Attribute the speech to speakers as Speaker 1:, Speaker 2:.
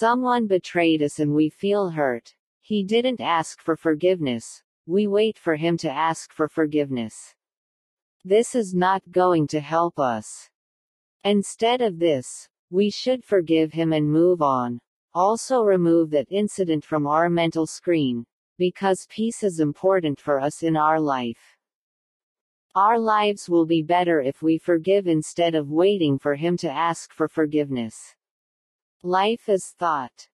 Speaker 1: Someone betrayed us and we feel hurt. He didn't ask for forgiveness. We wait for him to ask for forgiveness. This is not going to help us. Instead of this, we should forgive him and move on. Also remove that incident from our mental screen, because peace is important for us in our life. Our lives will be better if we forgive instead of waiting for him to ask for forgiveness. Life is thought.